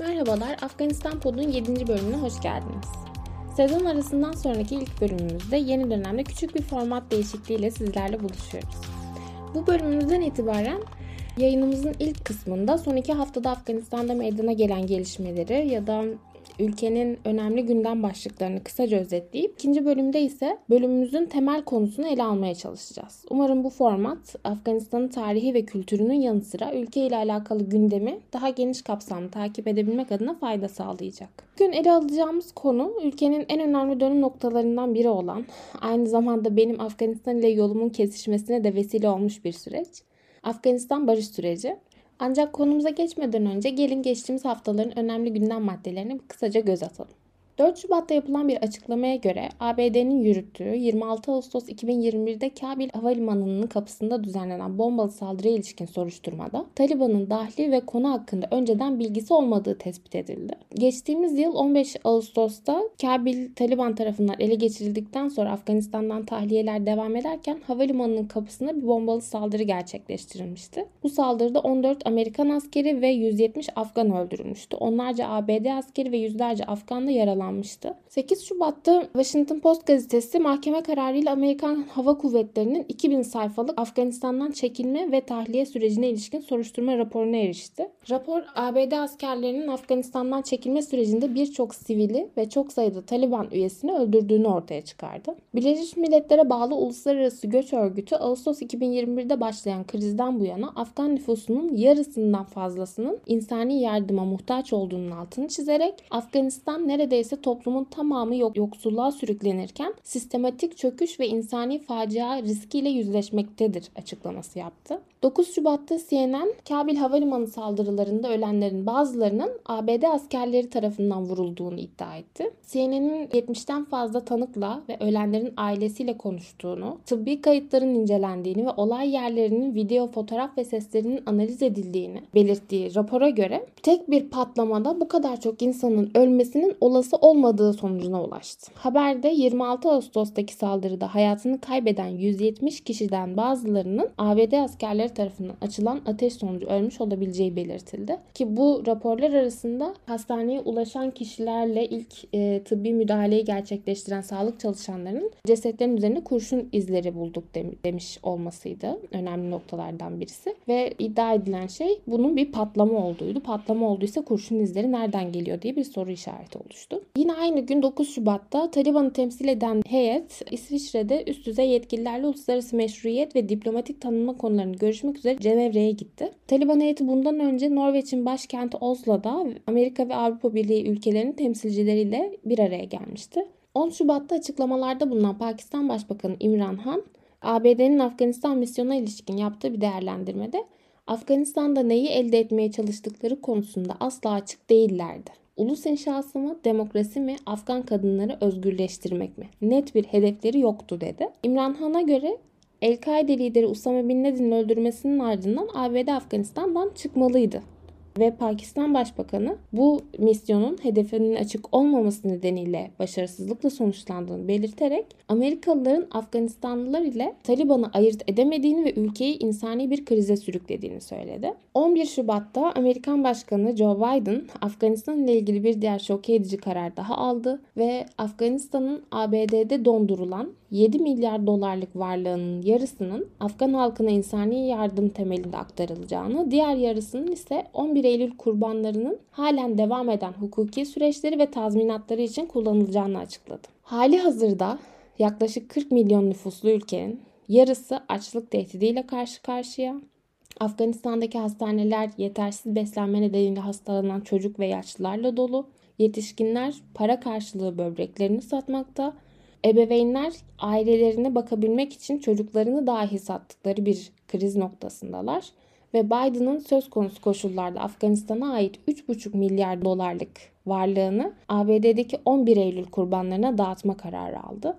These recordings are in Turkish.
Merhabalar, Afganistan Pod'un 7. bölümüne hoş geldiniz. Sezon arasından sonraki ilk bölümümüzde yeni dönemde küçük bir format değişikliğiyle sizlerle buluşuyoruz. Bu bölümümüzden itibaren yayınımızın ilk kısmında son iki haftada Afganistan'da meydana gelen gelişmeleri ya da ülkenin önemli gündem başlıklarını kısaca özetleyip ikinci bölümde ise bölümümüzün temel konusunu ele almaya çalışacağız. Umarım bu format Afganistan'ın tarihi ve kültürünün yanı sıra ülke ile alakalı gündemi daha geniş kapsamlı takip edebilmek adına fayda sağlayacak. Bugün ele alacağımız konu ülkenin en önemli dönüm noktalarından biri olan, aynı zamanda benim Afganistan ile yolumun kesişmesine de vesile olmuş bir süreç. Afganistan barış süreci. Ancak konumuza geçmeden önce gelin geçtiğimiz haftaların önemli gündem maddelerine bir kısaca göz atalım. 4 Şubat'ta yapılan bir açıklamaya göre ABD'nin yürüttüğü 26 Ağustos 2021'de Kabil Havalimanı'nın kapısında düzenlenen bombalı saldırıya ilişkin soruşturmada Taliban'ın dahli ve konu hakkında önceden bilgisi olmadığı tespit edildi. Geçtiğimiz yıl 15 Ağustos'ta Kabil Taliban tarafından ele geçirildikten sonra Afganistan'dan tahliyeler devam ederken havalimanının kapısına bir bombalı saldırı gerçekleştirilmişti. Bu saldırıda 14 Amerikan askeri ve 170 Afgan öldürülmüştü. Onlarca ABD askeri ve yüzlerce Afgan da yaralanmıştı yayınlanmıştı. 8 Şubat'ta Washington Post gazetesi mahkeme kararıyla Amerikan Hava Kuvvetleri'nin 2000 sayfalık Afganistan'dan çekilme ve tahliye sürecine ilişkin soruşturma raporuna erişti. Rapor ABD askerlerinin Afganistan'dan çekilme sürecinde birçok sivili ve çok sayıda Taliban üyesini öldürdüğünü ortaya çıkardı. Birleşmiş Milletler'e bağlı Uluslararası Göç Örgütü Ağustos 2021'de başlayan krizden bu yana Afgan nüfusunun yarısından fazlasının insani yardıma muhtaç olduğunun altını çizerek Afganistan neredeyse toplumun tamamı yok yoksulluğa sürüklenirken sistematik çöküş ve insani facia riskiyle yüzleşmektedir açıklaması yaptı. 9 Şubat'ta CNN, Kabil Havalimanı saldırılarında ölenlerin bazılarının ABD askerleri tarafından vurulduğunu iddia etti. CNN'in 70'ten fazla tanıkla ve ölenlerin ailesiyle konuştuğunu, tıbbi kayıtların incelendiğini ve olay yerlerinin video, fotoğraf ve seslerinin analiz edildiğini belirttiği rapora göre tek bir patlamada bu kadar çok insanın ölmesinin olası olmadığı sonucuna ulaştı. Haberde 26 Ağustos'taki saldırıda hayatını kaybeden 170 kişiden bazılarının ABD askerleri tarafından açılan ateş sonucu ölmüş olabileceği belirtildi. Ki bu raporlar arasında hastaneye ulaşan kişilerle ilk e, tıbbi müdahaleyi gerçekleştiren sağlık çalışanlarının cesetlerin üzerinde kurşun izleri bulduk demiş olmasıydı. Önemli noktalardan birisi. Ve iddia edilen şey bunun bir patlama olduğuydu. Patlama olduysa kurşun izleri nereden geliyor diye bir soru işareti oluştu. Yine aynı gün 9 Şubat'ta Taliban'ı temsil eden heyet İsviçre'de üst düzey yetkililerle uluslararası meşruiyet ve diplomatik tanınma konularını görüşmek üzere Cenevre'ye gitti. Taliban heyeti bundan önce Norveç'in başkenti Oslo'da Amerika ve Avrupa Birliği ülkelerinin temsilcileriyle bir araya gelmişti. 10 Şubat'ta açıklamalarda bulunan Pakistan Başbakanı İmran Han, ABD'nin Afganistan misyonuna ilişkin yaptığı bir değerlendirmede Afganistan'da neyi elde etmeye çalıştıkları konusunda asla açık değillerdi. Ulus inşası mı, demokrasi mi, Afgan kadınları özgürleştirmek mi? Net bir hedefleri yoktu dedi. İmran Han'a göre El-Kaide lideri Usama Bin Laden'in öldürmesinin ardından ABD Afganistan'dan çıkmalıydı ve Pakistan Başbakanı bu misyonun hedefinin açık olmaması nedeniyle başarısızlıkla sonuçlandığını belirterek Amerikalıların Afganistanlılar ile Taliban'ı ayırt edemediğini ve ülkeyi insani bir krize sürüklediğini söyledi. 11 Şubat'ta Amerikan Başkanı Joe Biden Afganistan ile ilgili bir diğer şok edici karar daha aldı ve Afganistan'ın ABD'de dondurulan 7 milyar dolarlık varlığının yarısının Afgan halkına insani yardım temelinde aktarılacağını, diğer yarısının ise 11 Eylül kurbanlarının halen devam eden hukuki süreçleri ve tazminatları için kullanılacağını açıkladı. Hali hazırda yaklaşık 40 milyon nüfuslu ülkenin yarısı açlık tehdidiyle karşı karşıya. Afganistan'daki hastaneler yetersiz beslenme nedeniyle hastalanan çocuk ve yaşlılarla dolu. Yetişkinler para karşılığı böbreklerini satmakta Ebeveynler ailelerine bakabilmek için çocuklarını dahi sattıkları bir kriz noktasındalar ve Biden'ın söz konusu koşullarda Afganistan'a ait 3,5 milyar dolarlık varlığını ABD'deki 11 Eylül kurbanlarına dağıtma kararı aldı.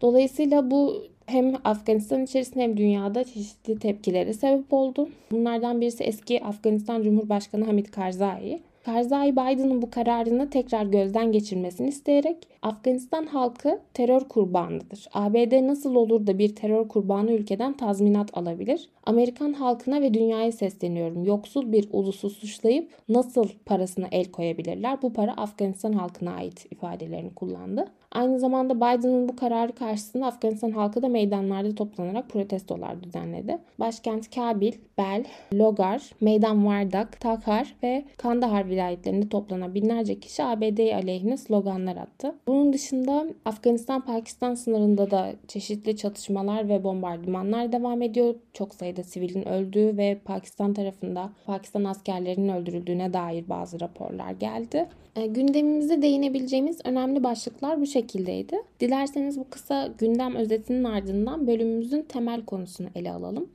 Dolayısıyla bu hem Afganistan içerisinde hem dünyada çeşitli tepkilere sebep oldu. Bunlardan birisi eski Afganistan Cumhurbaşkanı Hamid Karzai. Karzai Biden'ın bu kararını tekrar gözden geçirmesini isteyerek Afganistan halkı terör kurbanıdır. ABD nasıl olur da bir terör kurbanı ülkeden tazminat alabilir? Amerikan halkına ve dünyaya sesleniyorum. Yoksul bir ulusu suçlayıp nasıl parasına el koyabilirler? Bu para Afganistan halkına ait ifadelerini kullandı. Aynı zamanda Biden'ın bu kararı karşısında Afganistan halkı da meydanlarda toplanarak protestolar düzenledi. Başkent Kabil, Bel, Logar, Meydan Vardak, Takhar ve Kandahar vilayetlerinde toplanan binlerce kişi ABD aleyhine sloganlar attı. Bunun dışında Afganistan-Pakistan sınırında da çeşitli çatışmalar ve bombardımanlar devam ediyor. Çok sayıda sivilin öldüğü ve Pakistan tarafında Pakistan askerlerinin öldürüldüğüne dair bazı raporlar geldi. E, gündemimize değinebileceğimiz önemli başlıklar bu şekildeydi. Dilerseniz bu kısa gündem özetinin ardından bölümümüzün temel konusunu ele alalım.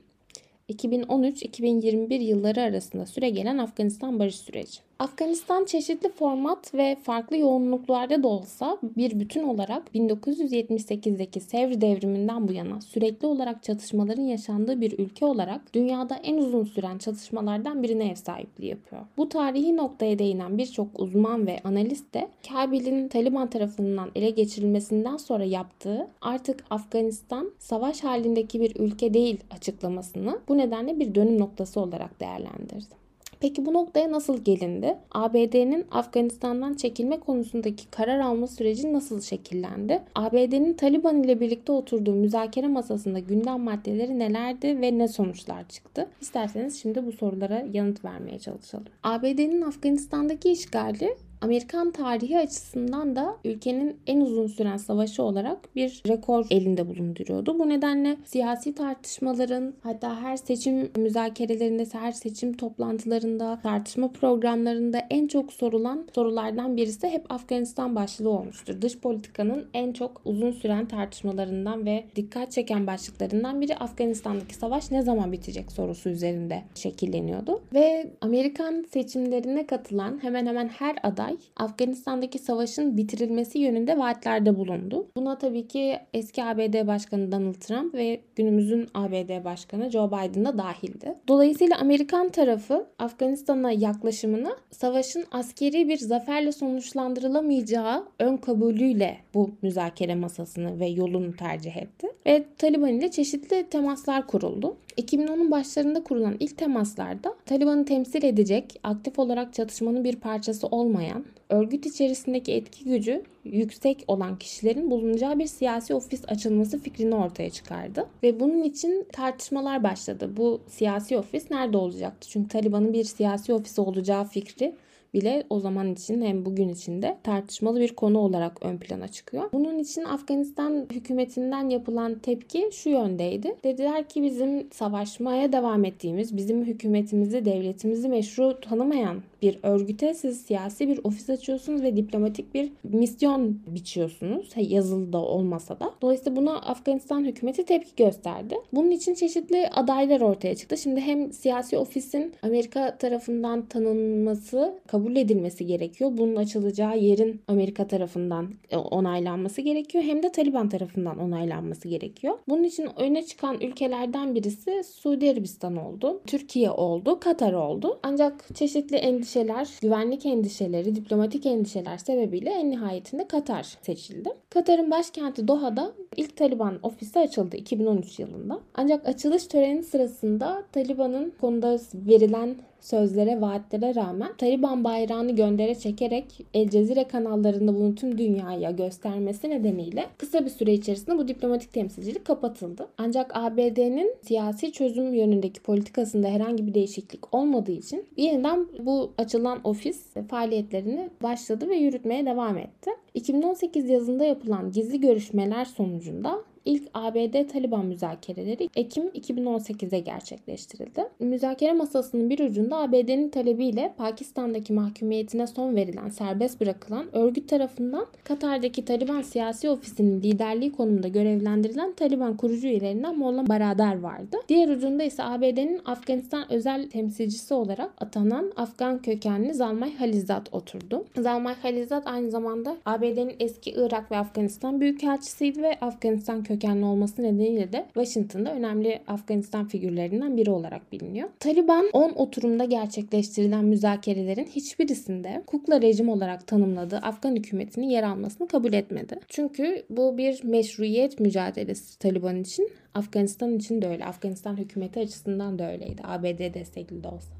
2013-2021 yılları arasında süre gelen Afganistan barış süreci. Afganistan çeşitli format ve farklı yoğunluklarda da olsa bir bütün olarak 1978'deki Sevr devriminden bu yana sürekli olarak çatışmaların yaşandığı bir ülke olarak dünyada en uzun süren çatışmalardan birine ev sahipliği yapıyor. Bu tarihi noktaya değinen birçok uzman ve analist de Kabil'in Taliban tarafından ele geçirilmesinden sonra yaptığı artık Afganistan savaş halindeki bir ülke değil açıklamasını bu nedenle bir dönüm noktası olarak değerlendirdi. Peki bu noktaya nasıl gelindi? ABD'nin Afganistan'dan çekilme konusundaki karar alma süreci nasıl şekillendi? ABD'nin Taliban ile birlikte oturduğu müzakere masasında gündem maddeleri nelerdi ve ne sonuçlar çıktı? İsterseniz şimdi bu sorulara yanıt vermeye çalışalım. ABD'nin Afganistan'daki işgali Amerikan tarihi açısından da ülkenin en uzun süren savaşı olarak bir rekor elinde bulunduruyordu. Bu nedenle siyasi tartışmaların hatta her seçim müzakerelerinde, her seçim toplantılarında, tartışma programlarında en çok sorulan sorulardan birisi hep Afganistan başlığı olmuştur. Dış politikanın en çok uzun süren tartışmalarından ve dikkat çeken başlıklarından biri Afganistan'daki savaş ne zaman bitecek sorusu üzerinde şekilleniyordu. Ve Amerikan seçimlerine katılan hemen hemen her aday ay Afganistan'daki savaşın bitirilmesi yönünde vaatlerde bulundu. Buna tabii ki eski ABD Başkanı Donald Trump ve günümüzün ABD Başkanı Joe Biden da dahildi. Dolayısıyla Amerikan tarafı Afganistan'a yaklaşımını savaşın askeri bir zaferle sonuçlandırılamayacağı ön kabulüyle bu müzakere masasını ve yolunu tercih etti. Ve Taliban ile çeşitli temaslar kuruldu. 2010'un başlarında kurulan ilk temaslarda Taliban'ı temsil edecek, aktif olarak çatışmanın bir parçası olmayan, örgüt içerisindeki etki gücü yüksek olan kişilerin bulunacağı bir siyasi ofis açılması fikrini ortaya çıkardı. Ve bunun için tartışmalar başladı. Bu siyasi ofis nerede olacaktı? Çünkü Taliban'ın bir siyasi ofisi olacağı fikri bile o zaman için hem bugün için de tartışmalı bir konu olarak ön plana çıkıyor. Bunun için Afganistan hükümetinden yapılan tepki şu yöndeydi. Dediler ki bizim savaşmaya devam ettiğimiz, bizim hükümetimizi, devletimizi meşru tanımayan bir örgüte siz siyasi bir ofis açıyorsunuz ve diplomatik bir misyon biçiyorsunuz. Yazılı da olmasa da. Dolayısıyla buna Afganistan hükümeti tepki gösterdi. Bunun için çeşitli adaylar ortaya çıktı. Şimdi hem siyasi ofisin Amerika tarafından tanınması, kabul edilmesi gerekiyor. Bunun açılacağı yerin Amerika tarafından e, onaylanması gerekiyor. Hem de Taliban tarafından onaylanması gerekiyor. Bunun için öne çıkan ülkelerden birisi Suudi Arabistan oldu. Türkiye oldu. Katar oldu. Ancak çeşitli endişe endişeler, güvenlik endişeleri, diplomatik endişeler sebebiyle en nihayetinde Katar seçildi. Katar'ın başkenti Doha'da ilk Taliban ofisi açıldı 2013 yılında. Ancak açılış töreni sırasında Taliban'ın konuda verilen sözlere, vaatlere rağmen Taliban bayrağını göndere çekerek El Cezire kanallarında bunu tüm dünyaya göstermesi nedeniyle kısa bir süre içerisinde bu diplomatik temsilcilik kapatıldı. Ancak ABD'nin siyasi çözüm yönündeki politikasında herhangi bir değişiklik olmadığı için yeniden bu açılan ofis faaliyetlerini başladı ve yürütmeye devam etti. 2018 yazında yapılan gizli görüşmeler sonucunda İlk ABD-Taliban müzakereleri Ekim 2018'de gerçekleştirildi. Müzakere masasının bir ucunda ABD'nin talebiyle Pakistan'daki mahkumiyetine son verilen, serbest bırakılan örgüt tarafından Katar'daki Taliban siyasi ofisinin liderliği konumunda görevlendirilen Taliban kurucu üyelerinden Molla Baradar vardı. Diğer ucunda ise ABD'nin Afganistan özel temsilcisi olarak atanan Afgan kökenli Zalmay Halizat oturdu. Zalmay Halizat aynı zamanda ABD'nin eski Irak ve Afganistan büyükelçisiydi ve Afganistan kökenli kökenli olması nedeniyle de Washington'da önemli Afganistan figürlerinden biri olarak biliniyor. Taliban 10 oturumda gerçekleştirilen müzakerelerin hiçbirisinde kukla rejim olarak tanımladığı Afgan hükümetinin yer almasını kabul etmedi. Çünkü bu bir meşruiyet mücadelesi Taliban için. Afganistan için de öyle. Afganistan hükümeti açısından da öyleydi. ABD destekli de olsa.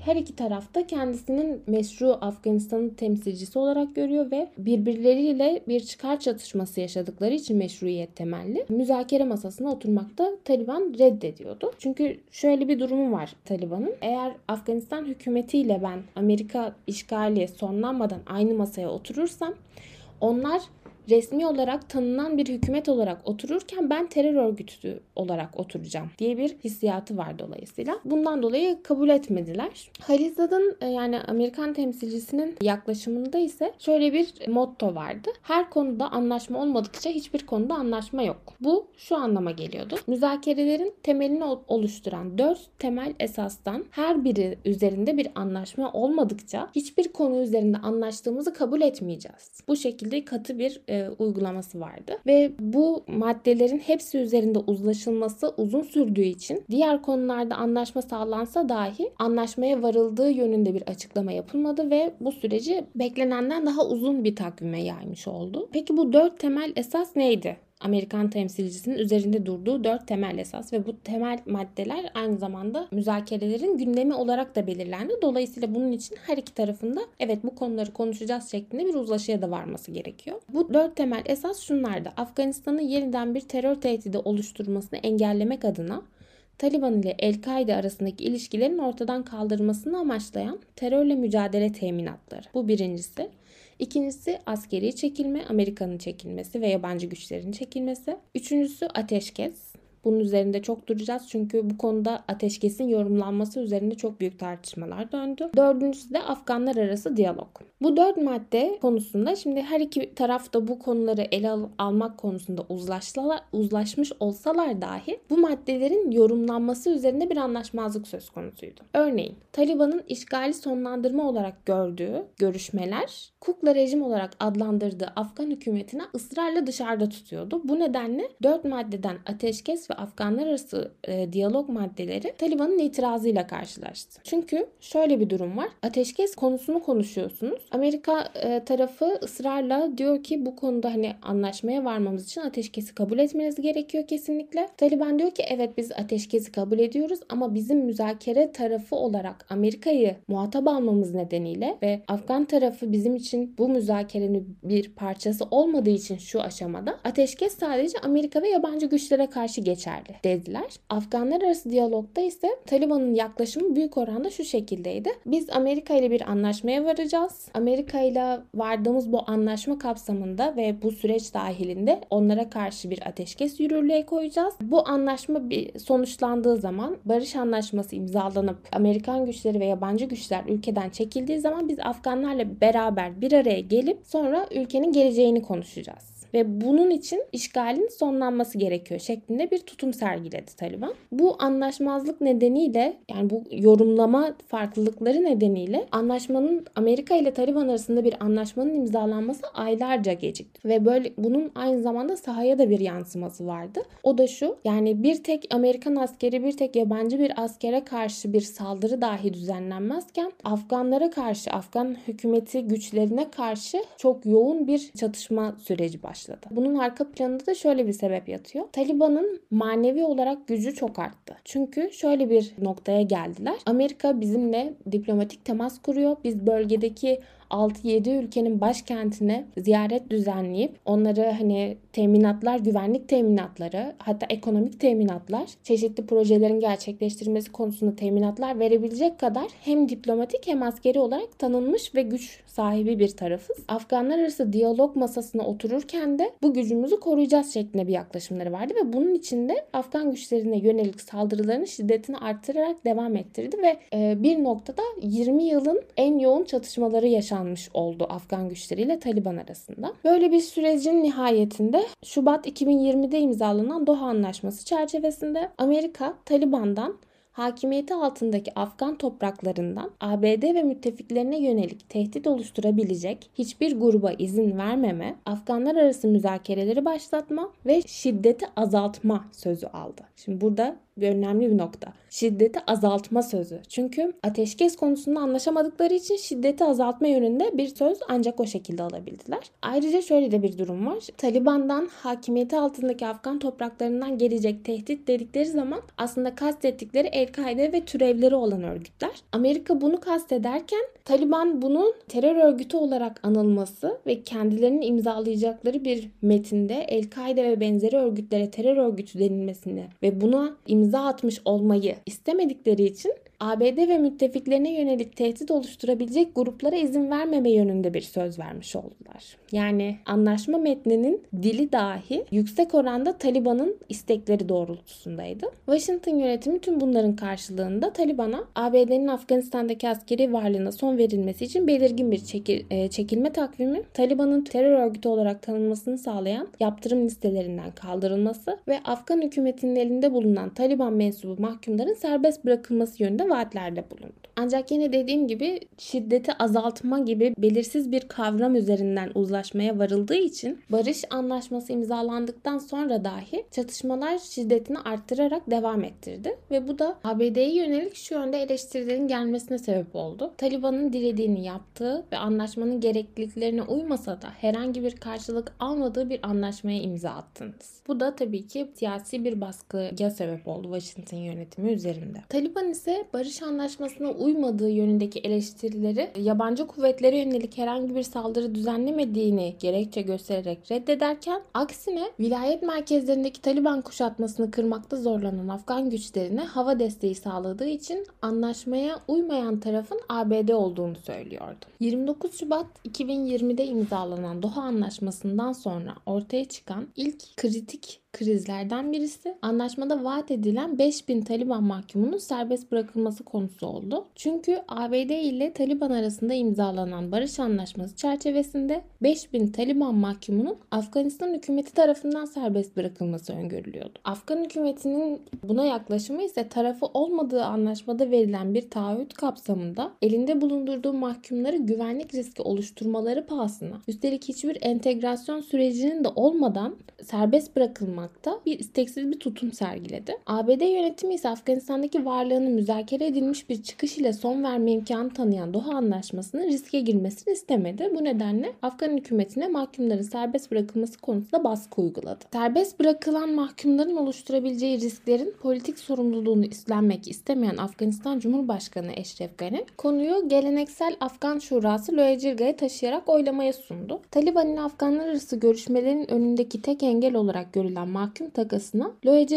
Her iki tarafta kendisinin meşru Afganistan'ın temsilcisi olarak görüyor ve birbirleriyle bir çıkar çatışması yaşadıkları için meşruiyet temelli müzakere masasına oturmakta Taliban reddediyordu. Çünkü şöyle bir durumu var Taliban'ın. Eğer Afganistan hükümetiyle ben Amerika işgali sonlanmadan aynı masaya oturursam onlar resmi olarak tanınan bir hükümet olarak otururken ben terör örgütü olarak oturacağım diye bir hissiyatı var dolayısıyla. Bundan dolayı kabul etmediler. Halizad'ın e, yani Amerikan temsilcisinin yaklaşımında ise şöyle bir motto vardı. Her konuda anlaşma olmadıkça hiçbir konuda anlaşma yok. Bu şu anlama geliyordu. Müzakerelerin temelini oluşturan dört temel esastan her biri üzerinde bir anlaşma olmadıkça hiçbir konu üzerinde anlaştığımızı kabul etmeyeceğiz. Bu şekilde katı bir e, uygulaması vardı. Ve bu maddelerin hepsi üzerinde uzlaşılması uzun sürdüğü için diğer konularda anlaşma sağlansa dahi anlaşmaya varıldığı yönünde bir açıklama yapılmadı ve bu süreci beklenenden daha uzun bir takvime yaymış oldu. Peki bu dört temel esas neydi? Amerikan temsilcisinin üzerinde durduğu dört temel esas ve bu temel maddeler aynı zamanda müzakerelerin gündemi olarak da belirlendi. Dolayısıyla bunun için her iki tarafında evet bu konuları konuşacağız şeklinde bir uzlaşıya da varması gerekiyor. Bu dört temel esas şunlardı. Afganistan'ın yeniden bir terör tehdidi oluşturmasını engellemek adına Taliban ile El-Kaide arasındaki ilişkilerin ortadan kaldırılmasını amaçlayan terörle mücadele teminatları. Bu birincisi. İkincisi askeri çekilme, Amerika'nın çekilmesi ve yabancı güçlerin çekilmesi. Üçüncüsü ateşkes. Bunun üzerinde çok duracağız çünkü bu konuda ateşkesin yorumlanması üzerinde çok büyük tartışmalar döndü. Dördüncüsü de Afganlar arası diyalog. Bu dört madde konusunda şimdi her iki taraf da bu konuları ele al- almak konusunda uzlaşmış olsalar dahi bu maddelerin yorumlanması üzerinde bir anlaşmazlık söz konusuydu. Örneğin Taliban'ın işgali sonlandırma olarak gördüğü görüşmeler kukla rejim olarak adlandırdığı Afgan hükümetine ısrarla dışarıda tutuyordu. Bu nedenle dört maddeden ateşkes ve Afganlar arası e, diyalog maddeleri Taliban'ın itirazıyla karşılaştı. Çünkü şöyle bir durum var. Ateşkes konusunu konuşuyorsunuz. Amerika e, tarafı ısrarla diyor ki bu konuda hani anlaşmaya varmamız için ateşkesi kabul etmeniz gerekiyor kesinlikle. Taliban diyor ki evet biz ateşkesi kabul ediyoruz ama bizim müzakere tarafı olarak Amerika'yı muhatap almamız nedeniyle ve Afgan tarafı bizim için bu müzakerenin bir parçası olmadığı için şu aşamada ateşkes sadece Amerika ve yabancı güçlere karşı geçerli dediler. Afganlar arası diyalogda ise Taliban'ın yaklaşımı büyük oranda şu şekildeydi. Biz Amerika ile bir anlaşmaya varacağız. Amerika ile vardığımız bu anlaşma kapsamında ve bu süreç dahilinde onlara karşı bir ateşkes yürürlüğe koyacağız. Bu anlaşma bir sonuçlandığı zaman barış anlaşması imzalanıp Amerikan güçleri ve yabancı güçler ülkeden çekildiği zaman biz Afganlarla beraber bir araya gelip sonra ülkenin geleceğini konuşacağız ve bunun için işgalin sonlanması gerekiyor şeklinde bir tutum sergiledi Taliban. Bu anlaşmazlık nedeniyle yani bu yorumlama farklılıkları nedeniyle anlaşmanın Amerika ile Taliban arasında bir anlaşmanın imzalanması aylarca gecikti ve böyle bunun aynı zamanda sahaya da bir yansıması vardı. O da şu yani bir tek Amerikan askeri bir tek yabancı bir askere karşı bir saldırı dahi düzenlenmezken Afganlara karşı Afgan hükümeti güçlerine karşı çok yoğun bir çatışma süreci başladı başladı. Bunun arka planında da şöyle bir sebep yatıyor. Taliban'ın manevi olarak gücü çok arttı. Çünkü şöyle bir noktaya geldiler. Amerika bizimle diplomatik temas kuruyor. Biz bölgedeki 6-7 ülkenin başkentine ziyaret düzenleyip onları hani teminatlar, güvenlik teminatları, hatta ekonomik teminatlar, çeşitli projelerin gerçekleştirilmesi konusunda teminatlar verebilecek kadar hem diplomatik hem askeri olarak tanınmış ve güç sahibi bir tarafız. Afganlar arası diyalog masasına otururken de bu gücümüzü koruyacağız şeklinde bir yaklaşımları vardı ve bunun içinde Afgan güçlerine yönelik saldırıların şiddetini arttırarak devam ettirdi ve bir noktada 20 yılın en yoğun çatışmaları yaşanmış oldu Afgan güçleriyle Taliban arasında. Böyle bir sürecin nihayetinde Şubat 2020'de imzalanan Doha Anlaşması çerçevesinde Amerika Taliban'dan hakimiyeti altındaki Afgan topraklarından ABD ve müttefiklerine yönelik tehdit oluşturabilecek hiçbir gruba izin vermeme, Afganlar arası müzakereleri başlatma ve şiddeti azaltma sözü aldı. Şimdi burada bir önemli bir nokta. Şiddeti azaltma sözü. Çünkü ateşkes konusunda anlaşamadıkları için şiddeti azaltma yönünde bir söz ancak o şekilde alabildiler. Ayrıca şöyle de bir durum var. Taliban'dan hakimiyeti altındaki Afgan topraklarından gelecek tehdit dedikleri zaman aslında kastettikleri El-Kaide ve türevleri olan örgütler. Amerika bunu kastederken Taliban bunun terör örgütü olarak anılması ve kendilerinin imzalayacakları bir metinde El-Kaide ve benzeri örgütlere terör örgütü denilmesini ve buna imza atmış olmayı istemedikleri için ABD ve müttefiklerine yönelik tehdit oluşturabilecek gruplara izin vermeme yönünde bir söz vermiş oldular. Yani anlaşma metninin dili dahi yüksek oranda Taliban'ın istekleri doğrultusundaydı. Washington yönetimi tüm bunların karşılığında Taliban'a ABD'nin Afganistan'daki askeri varlığına son verilmesi için belirgin bir çekil, e, çekilme takvimi, Taliban'ın terör örgütü olarak tanınmasını sağlayan yaptırım listelerinden kaldırılması ve Afgan hükümetinin elinde bulunan Taliban mensubu mahkumların serbest bırakılması yönünde vaatlerde bulundu. Ancak yine dediğim gibi şiddeti azaltma gibi belirsiz bir kavram üzerinden uzlaşmaya varıldığı için barış anlaşması imzalandıktan sonra dahi çatışmalar şiddetini arttırarak devam ettirdi ve bu da ABD'ye yönelik şu yönde eleştirilerin gelmesine sebep oldu. Taliban'ın dilediğini yaptığı ve anlaşmanın gerekliliklerine uymasa da herhangi bir karşılık almadığı bir anlaşmaya imza attınız. Bu da tabii ki siyasi bir baskıya sebep oldu Washington yönetimi üzerinde. Taliban ise barış anlaşmasına uymadığı yönündeki eleştirileri yabancı kuvvetlere yönelik herhangi bir saldırı düzenlemediğini gerekçe göstererek reddederken aksine vilayet merkezlerindeki Taliban kuşatmasını kırmakta zorlanan Afgan güçlerine hava desteği sağladığı için anlaşmaya uymayan tarafın ABD olduğunu söylüyordu. 29 Şubat 2020'de imzalanan Doha Anlaşması'ndan sonra ortaya çıkan ilk kritik krizlerden birisi anlaşmada vaat edilen 5000 Taliban mahkumunun serbest bırakılması konusu oldu. Çünkü ABD ile Taliban arasında imzalanan barış anlaşması çerçevesinde 5000 Taliban mahkumunun Afganistan hükümeti tarafından serbest bırakılması öngörülüyordu. Afgan hükümetinin buna yaklaşımı ise tarafı olmadığı anlaşmada verilen bir taahhüt kapsamında elinde bulundurduğu mahkumları güvenlik riski oluşturmaları pahasına üstelik hiçbir entegrasyon sürecinin de olmadan serbest bırakılma yapmakta bir isteksiz bir tutum sergiledi. ABD yönetimi ise Afganistan'daki varlığını müzakere edilmiş bir çıkış ile son verme imkanı tanıyan Doha Anlaşması'nın riske girmesini istemedi. Bu nedenle Afgan hükümetine mahkumların serbest bırakılması konusunda baskı uyguladı. Serbest bırakılan mahkumların oluşturabileceği risklerin politik sorumluluğunu üstlenmek istemeyen Afganistan Cumhurbaşkanı Eşref Gani konuyu geleneksel Afgan Şurası Loyacirga'ya taşıyarak oylamaya sundu. Taliban ile Afganlar arası görüşmelerin önündeki tek engel olarak görülen mahkum takasına Loya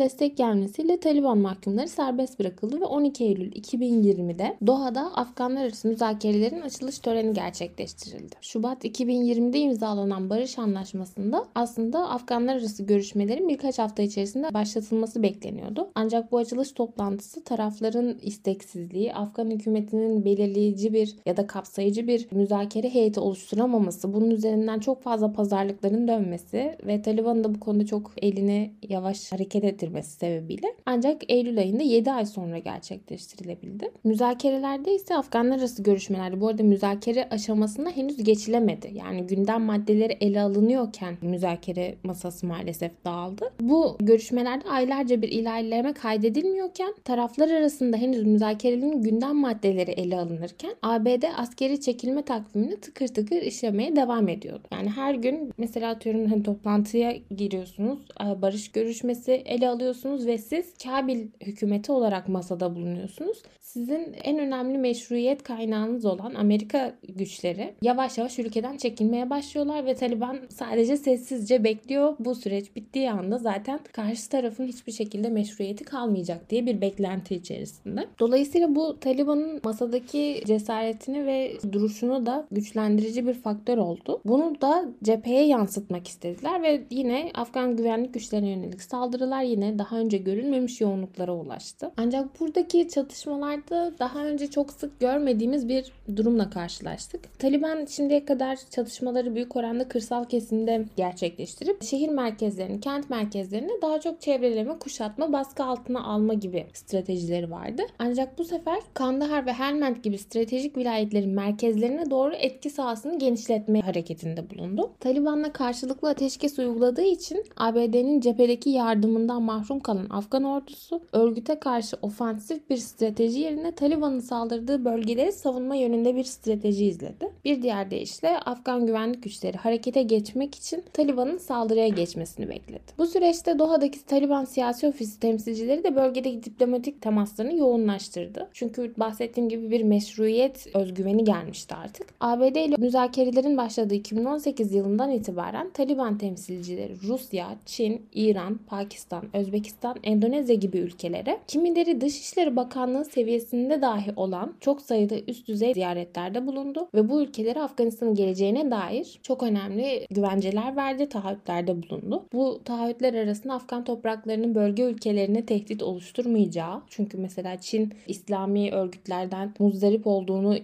destek gelmesiyle Taliban mahkumları serbest bırakıldı ve 12 Eylül 2020'de Doha'da Afganlar arası müzakerelerin açılış töreni gerçekleştirildi. Şubat 2020'de imzalanan barış anlaşmasında aslında Afganlar arası görüşmelerin birkaç hafta içerisinde başlatılması bekleniyordu. Ancak bu açılış toplantısı tarafların isteksizliği, Afgan hükümetinin belirleyici bir ya da kapsayıcı bir müzakere heyeti oluşturamaması, bunun üzerinden çok fazla pazarlıkların dönmesi ve Taliban'ın da bu konuda çok çok elini yavaş hareket ettirmesi sebebiyle ancak Eylül ayında 7 ay sonra gerçekleştirilebildi. Müzakerelerde ise Afganlar arası görüşmelerde bu arada müzakere aşamasında henüz geçilemedi. Yani gündem maddeleri ele alınıyorken müzakere masası maalesef dağıldı. Bu görüşmelerde aylarca bir ilerleme kaydedilmiyorken taraflar arasında henüz müzakerenin gündem maddeleri ele alınırken ABD askeri çekilme takvimini tıkır tıkır işlemeye devam ediyordu. Yani her gün mesela atıyorum hani toplantıya giriyorsunuz alıyorsunuz. Barış görüşmesi ele alıyorsunuz ve siz Kabil hükümeti olarak masada bulunuyorsunuz. Sizin en önemli meşruiyet kaynağınız olan Amerika güçleri yavaş yavaş ülkeden çekilmeye başlıyorlar ve Taliban sadece sessizce bekliyor. Bu süreç bittiği anda zaten karşı tarafın hiçbir şekilde meşruiyeti kalmayacak diye bir beklenti içerisinde. Dolayısıyla bu Taliban'ın masadaki cesaretini ve duruşunu da güçlendirici bir faktör oldu. Bunu da cepheye yansıtmak istediler ve yine Afgan güvenlik güçlerine yönelik saldırılar yine daha önce görülmemiş yoğunluklara ulaştı. Ancak buradaki çatışmalarda Afganistan'da daha önce çok sık görmediğimiz bir durumla karşılaştık. Taliban şimdiye kadar çatışmaları büyük oranda kırsal kesimde gerçekleştirip şehir merkezlerini, kent merkezlerini daha çok çevreleme, kuşatma, baskı altına alma gibi stratejileri vardı. Ancak bu sefer Kandahar ve Helmand gibi stratejik vilayetlerin merkezlerine doğru etki sahasını genişletme hareketinde bulundu. Taliban'la karşılıklı ateşkes uyguladığı için ABD'nin cephedeki yardımından mahrum kalan Afgan ordusu örgüte karşı ofansif bir strateji yerine Taliban'ın saldırdığı bölgeleri savunma yönünde bir strateji izledi. Bir diğer deyişle Afgan güvenlik güçleri harekete geçmek için Taliban'ın saldırıya geçmesini bekledi. Bu süreçte Doha'daki Taliban siyasi ofisi temsilcileri de bölgedeki diplomatik temaslarını yoğunlaştırdı. Çünkü bahsettiğim gibi bir meşruiyet özgüveni gelmişti artık. ABD ile müzakerelerin başladığı 2018 yılından itibaren Taliban temsilcileri Rusya, Çin, İran, Pakistan, Özbekistan, Endonezya gibi ülkelere kimileri Dışişleri Bakanlığı seviyesinde dahi olan çok sayıda üst düzey ziyaretlerde bulundu ve bu ülkelere Afganistan'ın geleceğine dair çok önemli güvenceler verdi, taahhütlerde bulundu. Bu taahhütler arasında Afgan topraklarının bölge ülkelerine tehdit oluşturmayacağı, çünkü mesela Çin İslami örgütlerden muzdarip olduğunu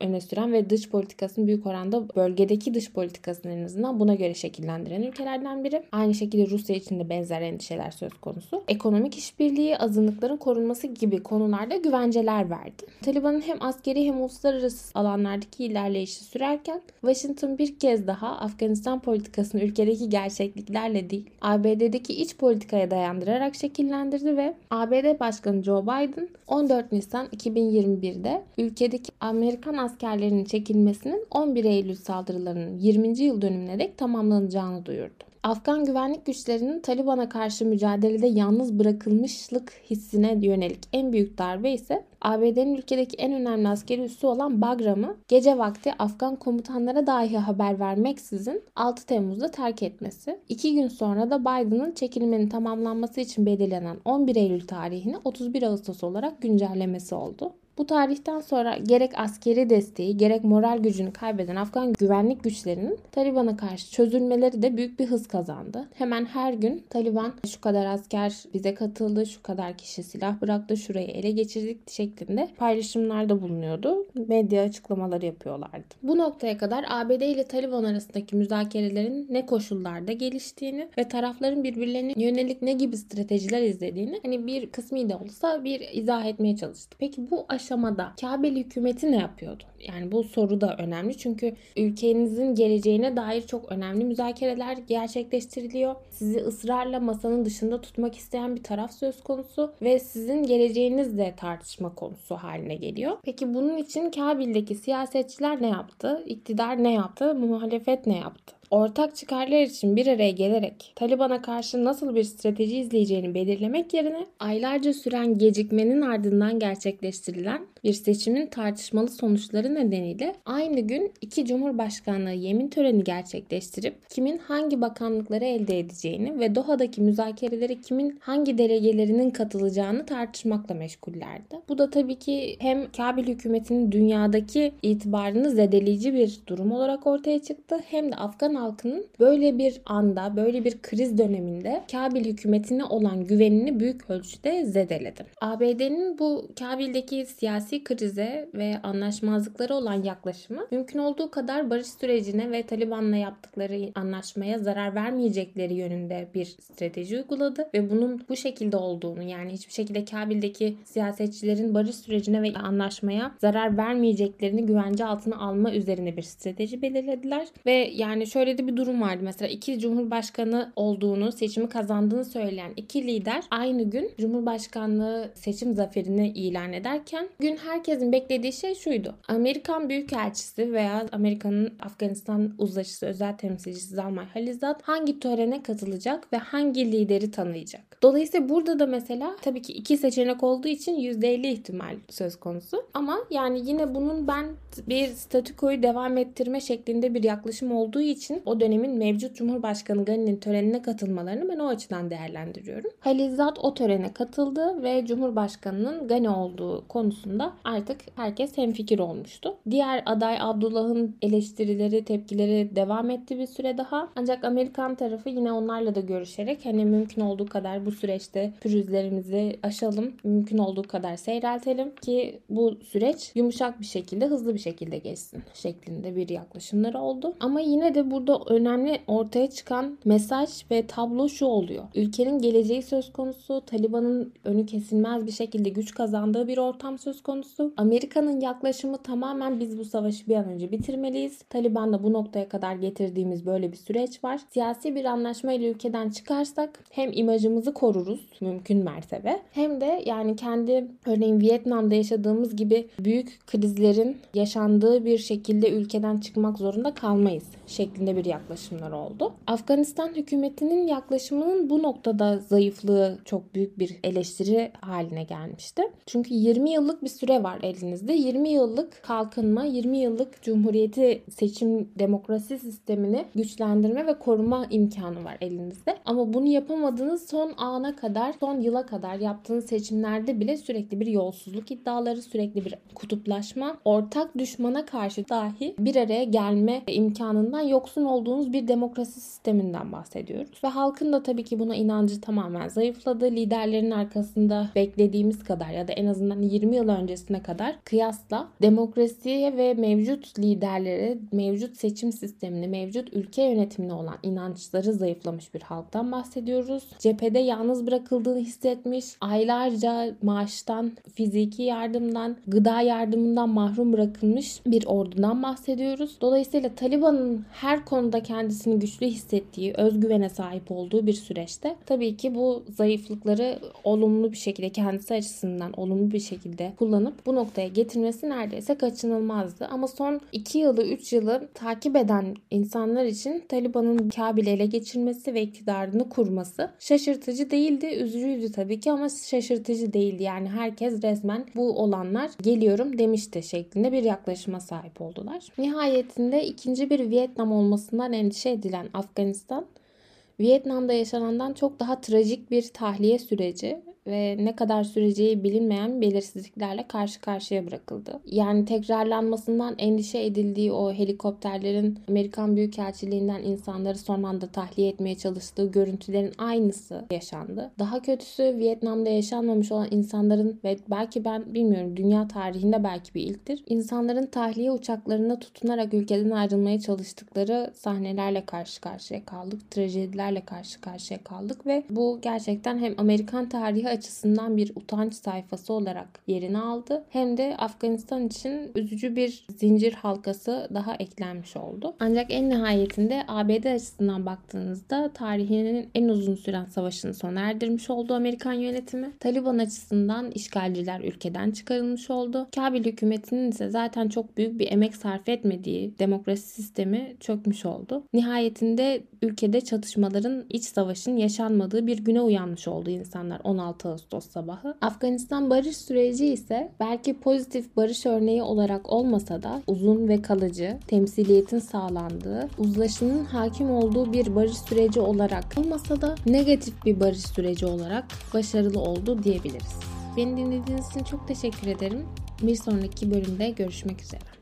öne süren ve dış politikasının büyük oranda bölgedeki dış politikasını en azından buna göre şekillendiren ülkelerden biri. Aynı şekilde Rusya için de benzer endişeler söz konusu. Ekonomik işbirliği, azınlıkların korunması gibi konularda güvenceler verdi. Taliban'ın hem askeri hem uluslararası alanlardaki ilerleyişi sürerken Washington bir kez daha Afganistan politikasını ülkedeki gerçekliklerle değil, ABD'deki iç politikaya dayandırarak şekillendirdi ve ABD Başkanı Joe Biden 14 Nisan 2021'de ülkedeki Amerikan askerlerinin çekilmesinin 11 Eylül saldırılarının 20. yıl dönümüne dek tamamlanacağını duyurdu. Afgan güvenlik güçlerinin Taliban'a karşı mücadelede yalnız bırakılmışlık hissine yönelik en büyük darbe ise ABD'nin ülkedeki en önemli askeri üssü olan Bagram'ı gece vakti Afgan komutanlara dahi haber vermeksizin 6 Temmuz'da terk etmesi. İki gün sonra da Biden'ın çekilmenin tamamlanması için belirlenen 11 Eylül tarihini 31 Ağustos olarak güncellemesi oldu. Bu tarihten sonra gerek askeri desteği gerek moral gücünü kaybeden Afgan güvenlik güçlerinin Taliban'a karşı çözülmeleri de büyük bir hız kazandı. Hemen her gün Taliban şu kadar asker bize katıldı, şu kadar kişi silah bıraktı, şurayı ele geçirdik şeklinde paylaşımlarda bulunuyordu. Medya açıklamaları yapıyorlardı. Bu noktaya kadar ABD ile Taliban arasındaki müzakerelerin ne koşullarda geliştiğini ve tarafların birbirlerine yönelik ne gibi stratejiler izlediğini hani bir kısmı da olsa bir izah etmeye çalıştı. Peki bu aşamada aşamada Kabel hükümeti ne yapıyordu? Yani bu soru da önemli çünkü ülkenizin geleceğine dair çok önemli müzakereler gerçekleştiriliyor. Sizi ısrarla masanın dışında tutmak isteyen bir taraf söz konusu ve sizin geleceğiniz de tartışma konusu haline geliyor. Peki bunun için Kabil'deki siyasetçiler ne yaptı? İktidar ne yaptı? Muhalefet ne yaptı? Ortak çıkarlar için bir araya gelerek Taliban'a karşı nasıl bir strateji izleyeceğini belirlemek yerine aylarca süren gecikmenin ardından gerçekleştirilen bir seçimin tartışmalı sonuçları nedeniyle aynı gün iki Cumhurbaşkanlığı yemin töreni gerçekleştirip kimin hangi bakanlıkları elde edeceğini ve Doha'daki müzakereleri kimin hangi delegelerinin katılacağını tartışmakla meşgullerdi. Bu da tabii ki hem Kabil hükümetinin dünyadaki itibarını zedeleyici bir durum olarak ortaya çıktı hem de Afgan halkının böyle bir anda, böyle bir kriz döneminde Kabil hükümetine olan güvenini büyük ölçüde zedeledi. ABD'nin bu Kabil'deki siyasi krize ve anlaşmazlıkları olan yaklaşımı mümkün olduğu kadar barış sürecine ve Taliban'la yaptıkları anlaşmaya zarar vermeyecekleri yönünde bir strateji uyguladı ve bunun bu şekilde olduğunu yani hiçbir şekilde Kabil'deki siyasetçilerin barış sürecine ve anlaşmaya zarar vermeyeceklerini güvence altına alma üzerine bir strateji belirlediler ve yani şöyle şöyle de bir durum vardı. Mesela iki cumhurbaşkanı olduğunu, seçimi kazandığını söyleyen iki lider aynı gün cumhurbaşkanlığı seçim zaferini ilan ederken gün herkesin beklediği şey şuydu. Amerikan Büyükelçisi veya Amerika'nın Afganistan uzlaşısı özel temsilcisi Zalmay Halizat hangi törene katılacak ve hangi lideri tanıyacak? Dolayısıyla burada da mesela tabii ki iki seçenek olduğu için %50 ihtimal söz konusu. Ama yani yine bunun ben bir statükoyu devam ettirme şeklinde bir yaklaşım olduğu için o dönemin mevcut Cumhurbaşkanı Gani'nin törenine katılmalarını ben o açıdan değerlendiriyorum. Halil Zat o törene katıldı ve Cumhurbaşkanı'nın Gani olduğu konusunda artık herkes hemfikir olmuştu. Diğer aday Abdullah'ın eleştirileri, tepkileri devam etti bir süre daha. Ancak Amerikan tarafı yine onlarla da görüşerek hani mümkün olduğu kadar bu süreçte pürüzlerimizi aşalım, mümkün olduğu kadar seyreltelim ki bu süreç yumuşak bir şekilde, hızlı bir şekilde geçsin şeklinde bir yaklaşımları oldu. Ama yine de burada önemli ortaya çıkan mesaj ve tablo şu oluyor. Ülkenin geleceği söz konusu, Taliban'ın önü kesilmez bir şekilde güç kazandığı bir ortam söz konusu. Amerika'nın yaklaşımı tamamen biz bu savaşı bir an önce bitirmeliyiz. Taliban'da bu noktaya kadar getirdiğimiz böyle bir süreç var. Siyasi bir anlaşma ile ülkeden çıkarsak hem imajımızı koruruz mümkün mertebe hem de yani kendi örneğin Vietnam'da yaşadığımız gibi büyük krizlerin yaşandığı bir şekilde ülkeden çıkmak zorunda kalmayız şeklinde bir yaklaşımlar oldu. Afganistan hükümetinin yaklaşımının bu noktada zayıflığı çok büyük bir eleştiri haline gelmişti. Çünkü 20 yıllık bir süre var elinizde. 20 yıllık kalkınma, 20 yıllık cumhuriyeti seçim demokrasi sistemini güçlendirme ve koruma imkanı var elinizde. Ama bunu yapamadığınız son ana kadar, son yıla kadar yaptığınız seçimlerde bile sürekli bir yolsuzluk iddiaları, sürekli bir kutuplaşma, ortak düşmana karşı dahi bir araya gelme imkanından yoksun olduğunuz bir demokrasi sisteminden bahsediyoruz. Ve halkın da tabii ki buna inancı tamamen zayıfladı. Liderlerin arkasında beklediğimiz kadar ya da en azından 20 yıl öncesine kadar kıyasla demokrasiye ve mevcut liderlere, mevcut seçim sistemine, mevcut ülke yönetimine olan inançları zayıflamış bir halktan bahsediyoruz. Cephede yalnız bırakıldığını hissetmiş, aylarca maaştan, fiziki yardımdan, gıda yardımından mahrum bırakılmış bir ordudan bahsediyoruz. Dolayısıyla Taliban'ın her konuda kendisini güçlü hissettiği, özgüvene sahip olduğu bir süreçte tabii ki bu zayıflıkları olumlu bir şekilde kendisi açısından olumlu bir şekilde kullanıp bu noktaya getirmesi neredeyse kaçınılmazdı. Ama son 2 yılı 3 yılı takip eden insanlar için Taliban'ın Kabil'i ele geçirmesi ve iktidarını kurması şaşırtıcı değildi. Üzücüydü tabii ki ama şaşırtıcı değildi. Yani herkes resmen bu olanlar geliyorum demişti şeklinde bir yaklaşıma sahip oldular. Nihayetinde ikinci bir Vietnam olmasından endişe edilen Afganistan Vietnam'da yaşanandan çok daha trajik bir tahliye süreci ve ne kadar süreceği bilinmeyen belirsizliklerle karşı karşıya bırakıldı. Yani tekrarlanmasından endişe edildiği o helikopterlerin Amerikan Büyükelçiliğinden insanları son anda tahliye etmeye çalıştığı görüntülerin aynısı yaşandı. Daha kötüsü Vietnam'da yaşanmamış olan insanların ve belki ben bilmiyorum dünya tarihinde belki bir ilktir. İnsanların tahliye uçaklarına tutunarak ülkeden ayrılmaya çalıştıkları sahnelerle karşı karşıya kaldık. Trajedilerle karşı karşıya kaldık ve bu gerçekten hem Amerikan tarihi açısından bir utanç sayfası olarak yerini aldı. Hem de Afganistan için üzücü bir zincir halkası daha eklenmiş oldu. Ancak en nihayetinde ABD açısından baktığınızda tarihinin en uzun süren savaşını sona erdirmiş oldu Amerikan yönetimi. Taliban açısından işgalciler ülkeden çıkarılmış oldu. Kabil hükümetinin ise zaten çok büyük bir emek sarf etmediği demokrasi sistemi çökmüş oldu. Nihayetinde ülkede çatışmaların iç savaşın yaşanmadığı bir güne uyanmış oldu insanlar 16 Ağustos sabahı. Afganistan barış süreci ise belki pozitif barış örneği olarak olmasa da uzun ve kalıcı, temsiliyetin sağlandığı, uzlaşının hakim olduğu bir barış süreci olarak olmasa da negatif bir barış süreci olarak başarılı oldu diyebiliriz. Beni dinlediğiniz için çok teşekkür ederim. Bir sonraki bölümde görüşmek üzere.